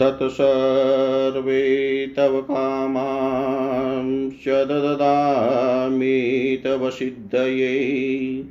तत्सर्वे तव कामांश्च ददामि तव सिद्धये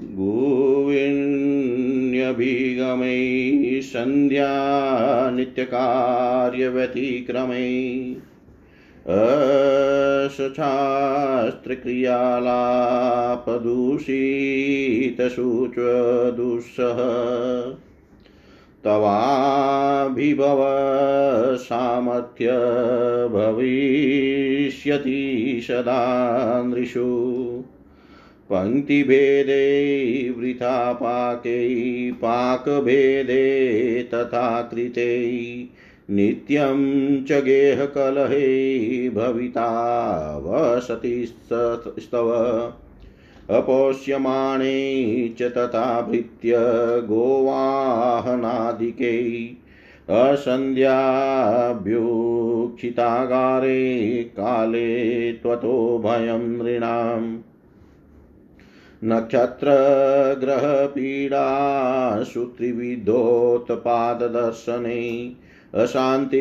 गुविन्यभिगमै सन्ध्या नित्यकार्यव्यतिक्रमै। अशशास्त्रिक्रियालापदूषितशुचदुःसह तवाभिभव सामर्थ्य भविष्यति सदा नृषु पङ्क्तिभेदे वृथा पाकै पाकभेदे तथा कृते नित्यं च गेहकलहे भविता वसतिस्तव अपोष्यमाणे च तथा भृत्य गोवाहनादिकै असन्ध्याभ्युक्षितागारे काले त्वतो भयं नृणाम् नक्षत्रग्रहपीडासु त्रिविधोत्पाददर्शने अशान्तिकपरान्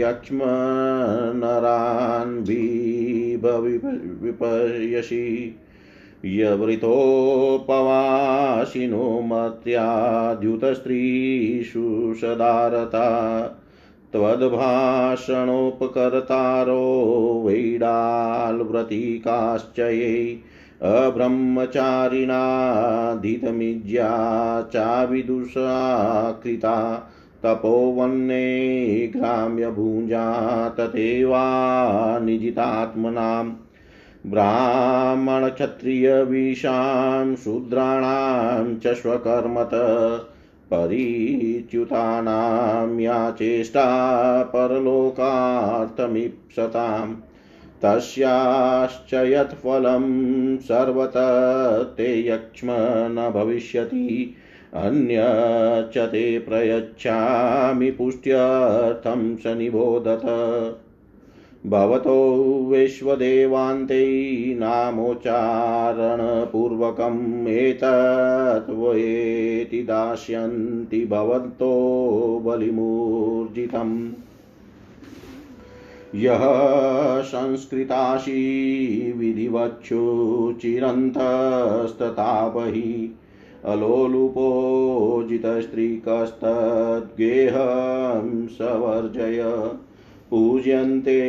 यक्ष्मनरान् विपर्यसि यवृतोपवासिनो मत्याद्युतस्त्रीषु सदारता। त्वद्भाषणोपकर्तारो वैडाल्व्रतिकाश्च ये अब्रह्मचारिणाधितमिज्या चाविदुषा कृता तपोवन्ने ग्राम्यभुञ्जा तथैवा निजितात्मनाम्। ब्राह्मणक्षत्रियविषां शूद्राणां च स्वकर्मत परिच्युतानां या चेष्टा परलोकार्थमीप्सताम्। तस्याश्च यत्फलं सर्वतः ते यक्ष्म न भविष्यति। अन्यच्च ते प्रयच्छामि पुष्ट्यर्थं स निबोधत। भवतो विश्वदेवान्ते नामोच्चारणपूर्वकम् एतत् वेति दास्यन्ति भवन्तो बलिमूर्जितम्। यः संस्कृताशी विधिवच्छुचिरन्तस्ततापहि अलोलुपोजितस्त्रीकस्तद्गेहं सवर्जय। पूज्यन्ते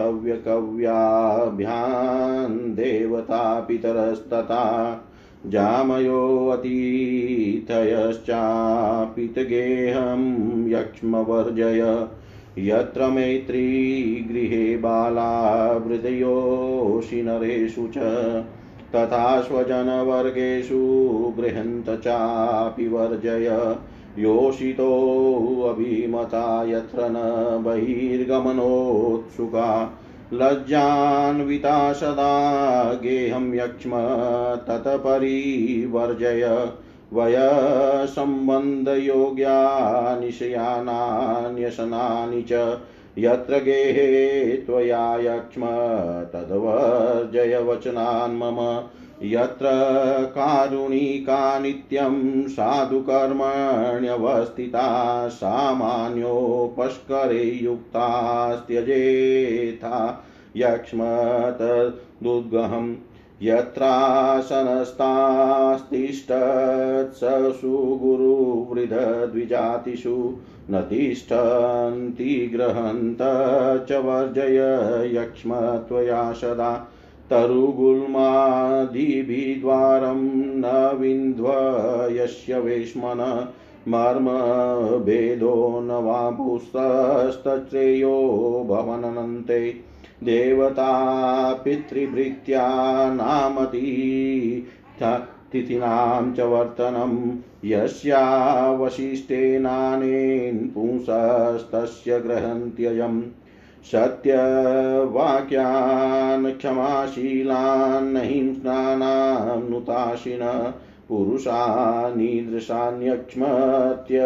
हव्यकव्याभ्यां देवता पितरस्तथा जामयोऽतीथयश्चापितगेहं यक्ष्मवर्जय। यत्र मैत्री गृहे बाला हृदयोषि नरेषु च तथा स्वजन स्वजनवर्गेषु बृहन्त चापि वर्जय। योषितोऽभिमता यत्र न बहिर्गमनोत्सुका। लज्जान्विता सदा गेहं यक्ष्म तत्परिवर्जय वयसम्बन्धयोग्या निशयानान्यसनानि च। यत्र गेहे त्वया यक्ष्म तद्वर्जय वचनान् मम। यत्र कारुणिका नित्यं साधुकर्मण्यवस्थिता सामान्योपस्करे युक्तास्त्यजेथा। यक्ष्म तदुद्गहम् यत्रासनस्तास्तिष्ठत्सु गुरुवृधद्विजातिषु न तिष्ठन्ति गृहन्त च वर्जय यक्ष्म त्वया सदा। तरुगुल्मादिभिद्वारं न विन्ध्व यस्य वेश्मन मर्मभेदो न वा पुस्तस्तश्रेयो भवनन्ते देवता पितृभृत्या नामती तिथीनां च वर्तनं। यस्यावशिष्टेनानेन पुंसस्तस्य ग्रहन्त्ययम् सत्यवाक्यान् क्षमाशीलान् हिंस्नानां नुताशिन पुरुषानीदृशान्यक्ष्मत्य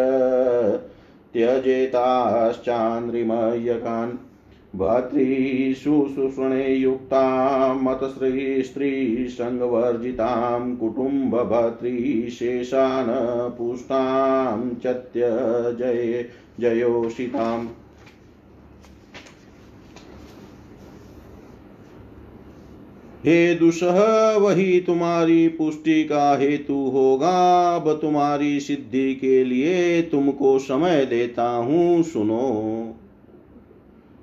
त्यजेताश्चान्द्रिमय्यकान् भर्तृशुश्रूषणे युक्ता मतश्रीस्त्रीसङ्गवर्जितां कुटुम्बभर्तृशेषान् पुष्टां चत्यजय जयोषिताम्। हे दुसह वही तुम्हारी पुष्टि का हेतु होगा, अब तुम्हारी सिद्धि के लिए तुमको समय देता हूँ, सुनो।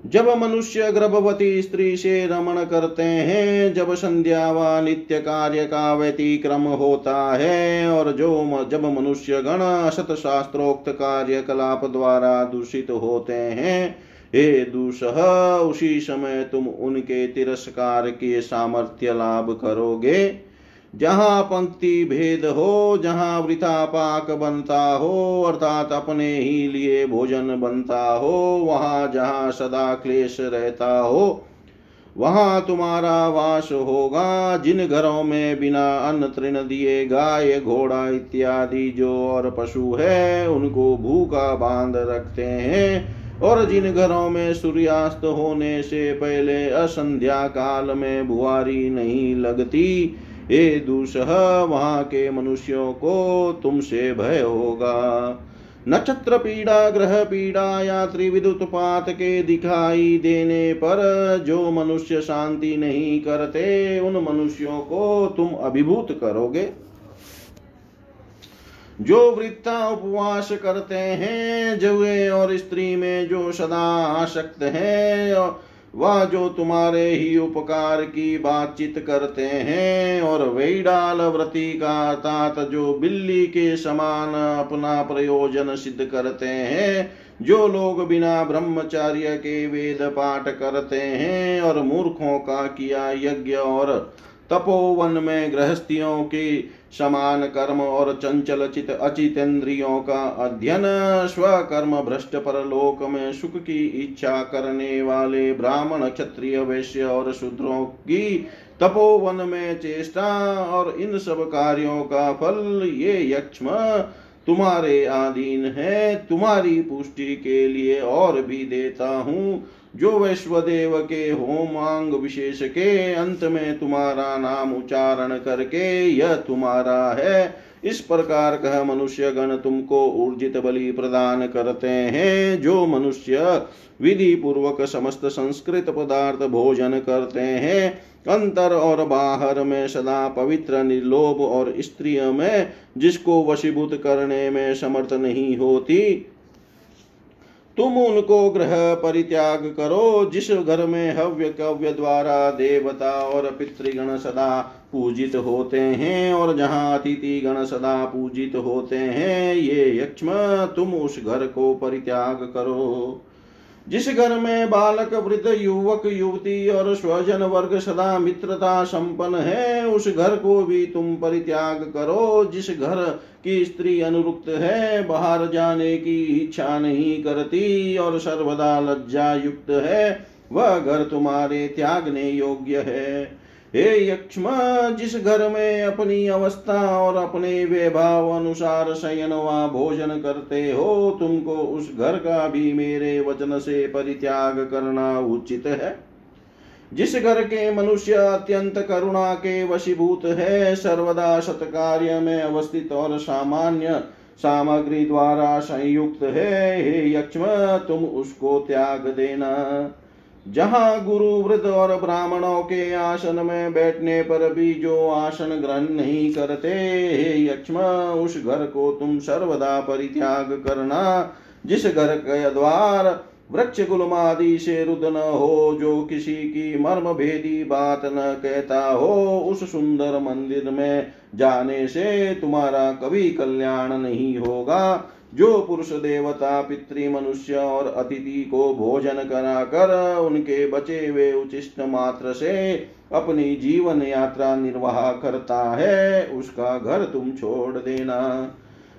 जब मनुष्य गर्भवती स्त्री से रमण करते हैं, जब संध्या व नित्य कार्य का व्यतिक्रम होता है, और जो जब मनुष्य गण असत शास्त्रोक्त कार्यकलाप द्वारा दूषित होते हैं, हे दूसह उसी समय तुम उनके तिरस्कार के सामर्थ्य लाभ करोगे। जहाँ पंक्ति भेद हो, जहाँ वृथा पाक बनता हो, अर्थात अपने ही लिए भोजन बनता हो, वहाँ जहाँ सदा क्लेश रहता हो, वहाँ तुम्हारा वास होगा, जिन घरों में बिना अन्न तृण दिए गाय, घोड़ा इत्यादि जो और पशु है, उनको भूखा बाँध रखते हैं। और जिन घरों में सूर्यास्त होने से पहले असंध्या काल में बुआरी नहीं लगती हे दूसह वहाँ के मनुष्यों को तुमसे भय होगा। नक्षत्र पीड़ा, ग्रह पीड़ा या त्रिविद्युत पात के दिखाई देने पर जो मनुष्य शांति नहीं करते, उन मनुष्यों को तुम अभिभूत करोगे। जो वृत्ता उपवास करते हैं, जुए और स्त्री में जो सदा आसक्त है वह जो तुम्हारे ही उपकार की बातचीत करते हैं और वैडाल व्रति का तात जो बिल्ली के समान अपना प्रयोजन सिद्ध करते हैं, जो लोग बिना ब्रह्मचार्य के वेद पाठ करते हैं और मूर्खों का किया यज्ञ और तपोवन में गृहस्थियों की समान कर्म और चंचल चित अचितेंद्रियों का अध्ययन, स्वकर्म भ्रष्ट पर लोक में सुख की इच्छा करने वाले ब्राह्मण, क्षत्रिय, वैश्य और शूद्रों की तपोवन में चेष्टा और इन सब कार्यों का फल ये यक्ष्म तुम्हारे आधीन है, तुम्हारी पुष्टि के लिए और भी देता हूँ। जो वैश्वदेव के होमांग विशेष के अंत में तुम्हारा नाम उच्चारण करके यह तुम्हारा है। इस प्रकार कह मनुष्य गण तुमको ऊर्जित बलि प्रदान करते हैं, जो मनुष्य विधि पूर्वक समस्त संस्कृत पदार्थ भोजन करते हैं। अंतर और बाहर में सदा पवित्र, निर्लोभ और स्त्रिय में जिसको वशीभूत करने में समर्थ नहीं होती तुम उनको ग्रह परित्याग करो, जिस घर में हव्य कव्य द्वारा देवता और पितृगण सदा पूजित होते हैं और जहाँ अतिथि गण सदा पूजित होते हैं, ये यक्ष्म तुम उस घर को परित्याग करो। जिस घर में बालक, वृद्ध, युवक, युवती और स्वजन वर्ग सदा मित्रता संपन्न है, उस घर को भी तुम परित्याग करो। जिस घर की स्त्री अनुरुक्त है, बाहर जाने की इच्छा नहीं करती और सर्वदा लज्जा युक्त है, वह घर तुम्हारे त्यागने योग्य है। हे यक्ष्म, जिस घर में अपनी अवस्था और अपने वैभाव अनुसार शयन व भोजन करते हो, तुमको उस घर का भी मेरे वचन से परित्याग करना उचित है। जिस घर के मनुष्य अत्यंत करुणा के वशीभूत है, सर्वदा सत्कार्य में अवस्थित और सामान्य सामग्री द्वारा संयुक्त है, हे यक्ष्म, तुम उसको त्याग देना। जहाँ गुरु वृद्ध और ब्राह्मणों के आसन में बैठने पर भी जो आसन ग्रहण नहीं करते, हे यक्ष्म, उस घर को तुम सर्वदा परित्याग करना। जिस घर के द्वार वृक्ष गुलमादि से रुद न हो, जो किसी की मर्म भेदी बात न कहता हो, उस सुंदर मंदिर में जाने से तुम्हारा कभी कल्याण नहीं होगा। जो पुरुष देवता, पितृ, मनुष्य और अतिथि को भोजन कराकर उनके बचे हुए उचिष्ट मात्र से अपनी जीवन यात्रा निर्वाह करता है, उसका घर तुम छोड़ देना।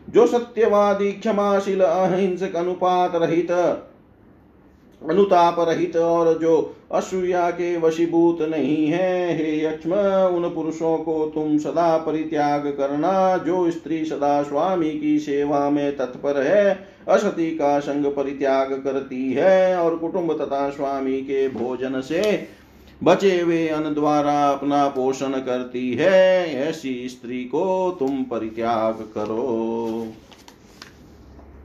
जो सत्यवादी, क्षमाशील, अहिंसक, अनुपात रहित अनुताप रहित और जो असूया के वशीभूत नहीं है, हे यक्ष्म, उन पुरुषों को तुम सदा परित्याग करना, जो स्त्री सदा स्वामी की सेवा में तत्पर है, असती का संग परित्याग करती है और कुटुंब तथा स्वामी के भोजन से बचे हुए अन्न द्वारा अपना पोषण करती है, ऐसी स्त्री को तुम परित्याग करो।